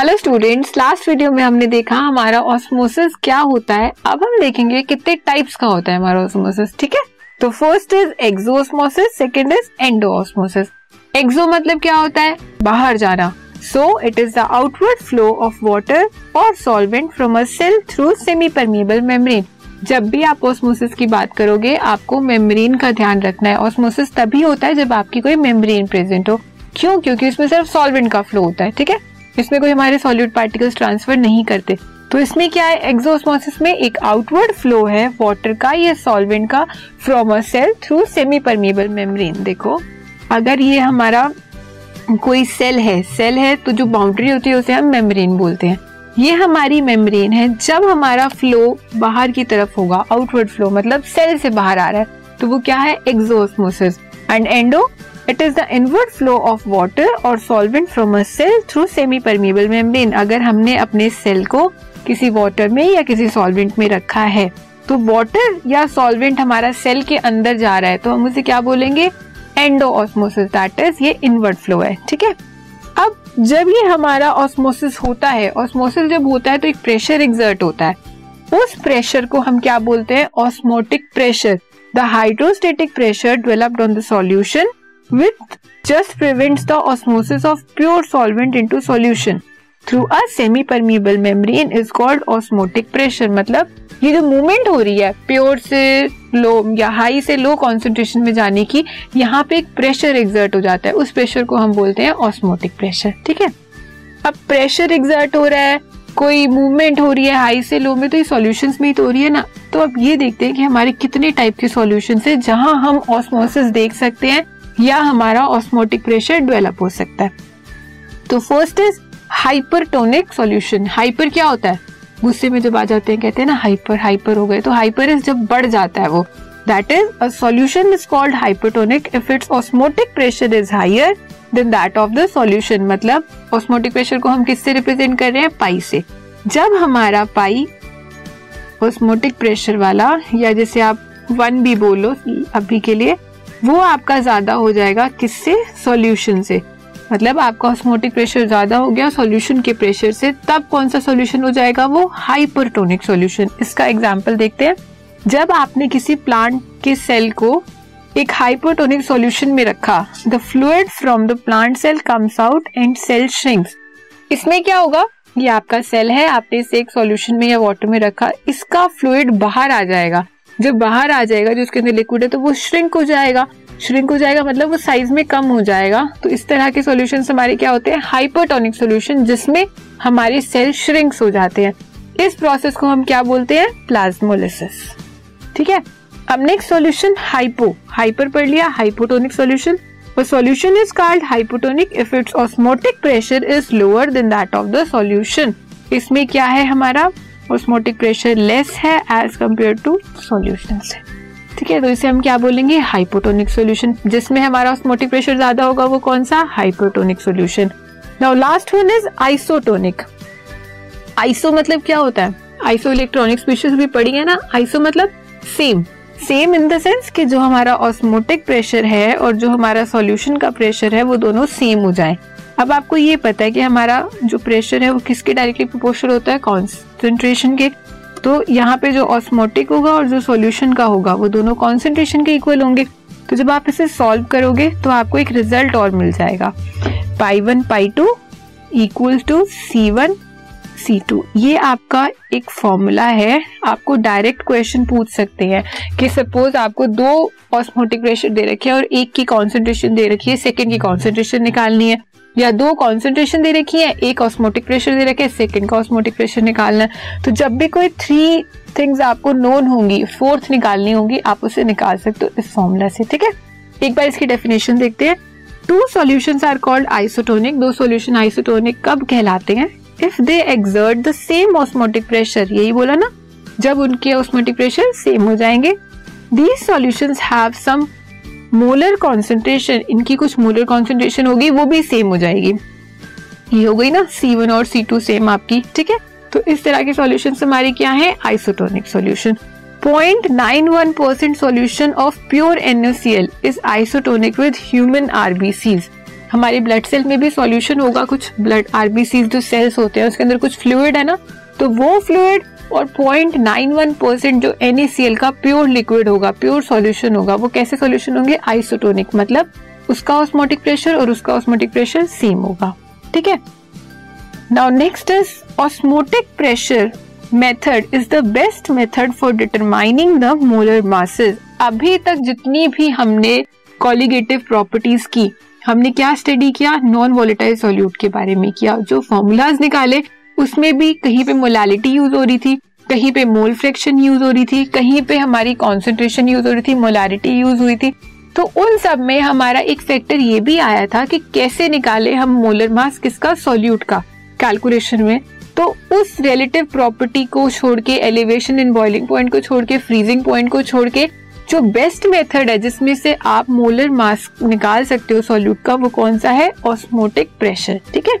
Hello students last video में हमने देखा हमारा ऑस्मोसिस क्या होता है। अब हम देखेंगे कितने टाइप्स का होता है हमारा ऑस्मोसिस ठीक है? तो first is exosmosis second is endo osmosis exo मतलब क्या होता है? बाहर जाना। So it is the outward flow of water और solvent from a cell through semi permeable membrane जब भी आप ऑस्मोसिस की बात करोगे, आपको मेम्ब्रेन का ध्यान रखना है। ऑस्मोसिस तभी होता है जब आपकी कोई मेम्ब्रेन प्रेजेंट हो। क्यों? क्योंकि उसमें सिर्फ़ सॉल्वेंट का फ्लो होता है, ठीक है? इसमें कोई हमारे सॉल्यूट पार्टिकल्स ट्रांसफ़र नहीं करते। तो इसमें क्या है? एक्सोस्मोसिस में एक आउटवर्ड फ्लो है वाटर का, या सॉल्वेंट का from a cell through semi permeable membrane देखो, अगर ये हमारा कोई सेल है सेल है तो जो बाउंड्री होती है, उसे हम मेम्ब्रेन बोलते हैं। ये हमारी मेम्ब्रेन है, जब हमारा फ्लो बाहर की तरफ़ होगा आउटवर्ड फ्लो मतलब सेल से बाहर आ रहा है तो वो क्या है? Exosmosis and endo it is the inward flow of water और solvent from a cell through semi permeable membrane अगर हमने अपने सेल को किसी वाटर में या किसी सॉल्वेंट में रखा है तो वाटर या सॉल्वेंट हमारा सेल के अंदर जा रहा है तो हम उसे क्या बोलेंगे? एंडो ऑस्मोसिस दैट इज़ ये इनवर्ड फ्लो है, ठीक है? अब जब ये हमारा ऑस्मोसिस होता है ऑस्मोसिस जब होता है तो एक प्रेशर एग्जर्ट होता है। उस प्रेशर को हम क्या बोलते हैं? Osmotic pressure the hydrostatic pressure developed on the solution with just prevents the osmosis of pure solvent into solution through a semi permeable membrane is called osmotic pressure मतलब ये जो मूवमेंट हो रही है प्योर से लो या हाई से low concentration में जाने की, यहाँ पे एक प्रेशर एग्जर्ट हो जाता है। उस प्रेशर को हम बोलते हैं ऑस्मोटिक प्रेशर ठीक है? अब प्रेशर एग्जर्ट हो रहा है, कोई मूवमेंट हो रही है हाई से लो में तो ये सॉल्यूशंस में ही तो हो रही है ना। तो अब ये देखते हैं कि हमारे कितने टाइप के सॉल्यूशन है, जहाँ हम ऑस्मोसिस देख सकते हैं। या हमारा ऑस्मोटिक प्रेशर डेवलप हो सकता है। तो first is hypertonic solution hyper क्या होता है? गुस्से में जब आ जाते हैं, कहते हैं ना हाइपर हाइपर हो गए तो हाइपर इज़ जब बढ़ जाता है वो। That is a solution is called hypertonic if its osmotic pressure is higher than that of the solution मतलब ऑस्मोटिक प्रेशर को हम किससे रिप्रेजेंट कर रहे हैं? पाई से। जब हमारा पाई ऑस्मोटिक प्रेशर वाला, या जैसे आप वन भी बोलो अभी के लिए वो आपका ज़्यादा हो जाएगा किससे? सॉल्यूशन से। मतलब आपका ऑस्मोटिक प्रेशर ज़्यादा हो गया सॉल्यूशन के प्रेशर से, तब कौन सा सॉल्यूशन हो जाएगा? वो हाइपरटोनिक सॉल्यूशन इसका एग्जांपल देखते हैं। जब आपने किसी प्लांट के सेल को एक हाइपरटोनिक सॉल्यूशन में रखा the fluid from the plant cell comes out and cell shrinks इसमें क्या होगा? ये आपका सेल है, आपने इसे एक सॉल्यूशन में या वाटर में रखा, इसका फ्लूड बाहर आ जाएगा। जब बाहर आ जाएगा, जो उसके अंदर लिक्विड है तो वो श्रिंक हो जाएगा। श्रिंक हो जाएगा मतलब वो साइज़ में कम हो जाएगा। तो इस तरह के सॉल्यूशन हमारे क्या होते हैं? हाइपरटोनिक सॉल्यूशन जिसमें हमारे सेल श्रिंक्स हो जाते हैं। इस प्रोसेस को हम क्या बोलते हैं? प्लाज्मोलिसिस ठीक है? अब नेक्स्ट सॉल्यूशन हाइपो हाइपर पढ़ लिया? Hypotonic solution A solution is called hypotonic if its osmotic pressure is lower than that of the solution. इसमें क्या है हमारा? Osmotic प्रेशर लेस है एज कंपेयर टू सोल्यूशन से ठीक है तो इसे हम क्या बोलेंगे? हाइपोटोनिक सोल्यूशन जिसमें हमारा ऑस्मोटिक प्रेशर ज़्यादा होगा वो कौन सा? Hypotonic solution now last one is isotonic iso मतलब क्या होता है? आइसो इलेक्ट्रॉनिक स्पीशीज भी पड़ी है ना? आइसो मतलब same same in the sense कि जो हमारा ऑस्मोटिक प्रेशर है और जो हमारा सॉल्यूशन का प्रेशर है, वो दोनों सेम हो जाए। अब आपको ये पता है कि हमारा जो प्रेशर है, वो किसके डायरेक्टली प्रोपोर्शनल होता है? कॉन्सेंट्रेशन के। तो यहाँ पे जो ऑस्मोटिक होगा और जो सॉल्यूशन का होगा, वो दोनों कॉन्सेंट्रेशन के इक्वल होंगे। तो जब आप इसे सॉल्व करोगे तो आपको एक रिज़ल्ट और मिल जाएगा। Pi one pi two equal to C one C two ये आपका एक फॉर्मूला है। आपको डायरेक्ट क्वेश्चन पूछ सकते हैं कि सपोज़ आपको दो ऑस्मोटिक प्रेशर दे रखे हैं और एक की कॉन्सेंट्रेशन दे रखी है सेकेंड की कॉन्सेंट्रेशन निकालनी है। या दो कॉन्सेंट्रेशन दे रखी है, एक ऑस्मोटिक प्रेशर दे रखे सेकेंड का ऑस्मोटिक प्रेशर निकालना है। तो जब भी कोई थ्री थिंग्स आपको नोन होंगी फोर्थ निकालनी होगी, आप उसे निकाल सकते हो इस फॉर्मूला से, ठीक है? एक बार इसकी डेफिनेशन देखते हैं। Two solutions are called isotonic दो सॉल्यूशन आइसोटोनिक कब कहलाते हैं? If they exert the same osmotic pressure यही बोला ना, जब उनके ऑस्मोटिक प्रेशर सेम हो जाएँगे these solutions have same molar concentration इनकी कुछ मोलर कॉन्सेंट्रेशन होगी, वो भी सेम हो जाएगी। ये हो गई ना सी वन और सी टू सेम आपकी, ठीक है? तो इस तरह के सॉल्यूशन हमारे क्या है? Isotonic solution 0.91 percent solution of pure NaCl is isotonic with human RBCs हमारे ब्लड सेल में भी सॉल्यूशन होगा कुछ ब्लड आरबीसी जो सेल्स होते हैं, उसके अंदर कुछ फ्लूड है ना तो वो फ्लूड और 0.91 परसेंट जो NaCl का प्योर लिक्विड होगा प्योर सॉल्यूशन होगा, वो कैसे सॉल्यूशन होंगे? आइसोटोनिक मतलब उसका ऑस्मोटिक प्रेशर और उसका ऑस्मोटिक प्रेशर सेम होगा, ठीक है? Now next is osmotic pressure method is the best method for determining the molar masses अभी तक जितनी भी हमने कॉलिगेटिव प्रॉपर्टीज़ की हमने क्या स्टडी किया? नॉन वॉलिटाइल सॉल्यूट के बारे में किया। जो फॉर्मूलाज निकाले, उसमें भी कहीं पे मोलालिटी यूज़ हो रही थी, कहीं पे मोल फ्रैक्शन यूज़ हो रही थी, कहीं पे हमारी कॉन्सेंट्रेशन यूज़ हो रही थी मोलारिटी यूज़ हुई थी। तो उन सब में हमारा एक फैक्टर ये भी आया था कि कैसे निकाले हम मोलर मास किसका? सॉल्यूट का कैलकुलेशन में। तो उस रिलेटिव प्रॉपर्टी को छोड़ के एलिवेशन इन बॉइलिंग पॉइंट को छोड़ के फ्रीजिंग पॉइंट को छोड़ के जो बेस्ट मेथड है, जिसमें से आप मोलर मास निकाल सकते हो सॉल्यूट का, वो कौन सा है? ऑस्मोटिक प्रेशर ठीक है?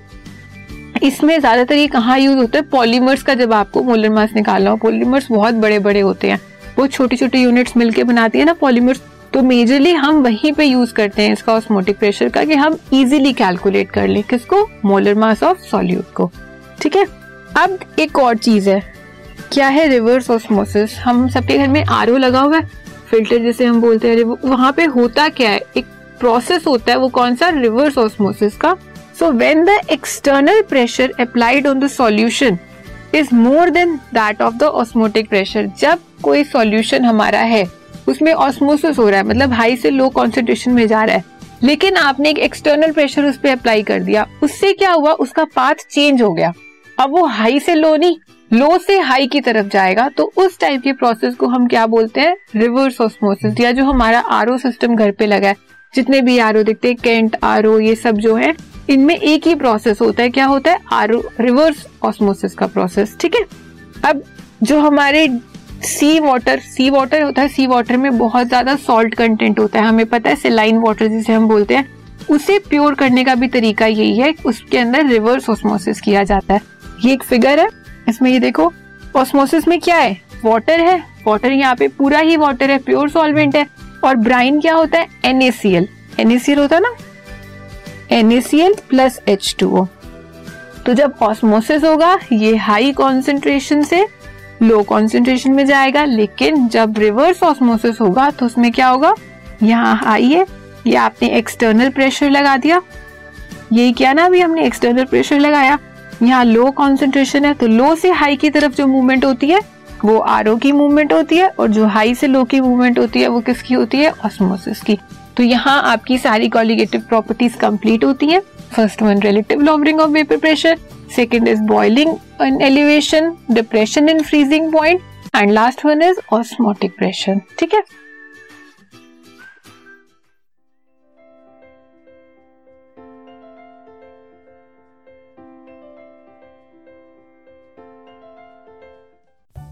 इसमें ज़्यादातर ये कहाँ यूज़ होता है? पॉलीमर्स का जब आपको मोलर मास निकालना हो पॉलीमर्स बहुत बड़े बड़े होते हैं। वो छोटी छोटे यूनिट्स मिलके बनाती है ना पॉलीमर्स तो मेजरली हम वहीं पे यूज़ करते हैं इसका ऑस्मोटिक प्रेशर का कि हम इजीली कैलकुलेट कर लें किसको? मोलर मास ऑफ़ सॉल्यूट को, ठीक है? अब एक और चीज़ है। क्या है रिवर्स ऑस्मोसिस हम सबके घर में आरओ लगा हुआ है। फ़िल्टर जिसे हम बोलते हैं वहाँ पे होता क्या है? एक प्रोसेस होता है, वो कौन सा? रिवर्स ऑस्मोसिस का। So when the external pressure applied on the solution is more than that of the osmotic pressure जब कोई सॉल्यूशन हमारा है, उसमें ऑस्मोसिस हो रहा है मतलब हाई से लो कॉन्सेंट्रेशन में जा रहा है, लेकिन आपने एक एक्सटर्नल प्रेशर उस पर अप्लाई कर दिया, उससे क्या हुआ? उसका पाथ चेंज हो गया। अब वो हाई से लो नहीं लो से हाई की तरफ़ जाएगा तो उस टाइप के प्रोसेस को हम क्या बोलते हैं? रिवर्स ऑस्मोसिस या जो हमारा आरओ सिस्टम घर पे लगा है। जितने भी आर दिखते हैं कैंट आरओ ये सब जो है, इनमें एक ही प्रोसेस होता है। क्या होता है? आर रिवर्स ऑस्मोसिस का प्रोसेस ठीक है? अब जो हमारे सी वाटर सी वाटर होता है सी वाटर में बहुत ज़्यादा सॉल्ट कंटेंट होता है। हमें पता है सिलाइन वाटर जिसे हम बोलते हैं, उसे प्योर करने का भी तरीका यही है, उसके अंदर रिवर्स ऑस्मोसिस किया जाता है। ये एक फिगर है। इसमें ये देखो ऑस्मोसिस में क्या है? वाटर है। वाटर यहाँ पे पूरा ही वाटर है प्योर सॉल्वेंट है। और ब्राइन क्या होता है? एनएसीएल एनएसीएल होता है ना? एनएसीएल प्लस एच टू तो जब ऑस्मोसिस होगा, ये हाई कॉन्सेंट्रेशन से लो कॉन्सेंट्रेशन में जाएगा, लेकिन जब रिवर्स ऑस्मोसिस होगा तो उसमें क्या होगा? यहाँ हाई है। ये आपने एक्सटर्नल प्रेशर लगा दिया। यही क्या ना, अभी हमने एक्सटर्नल प्रेशर लगाया। यहाँ लो कॉन्सेंट्रेशन है तो लो से हाई की तरफ़ जो मूवमेंट होती है, वो आर की मूवमेंट होती है और जो हाई से लो की मूवमेंट होती है, वो किसकी होती है? ऑस्मोसिस की। तो यहाँ आपकी सारी कॉलिगेटिव प्रॉपर्टीज़ कंप्लीट होती हैं। First one relative lowering of vapour pressure second is boiling in elevation depression in freezing point and last one is osmotic pressure ठीक है?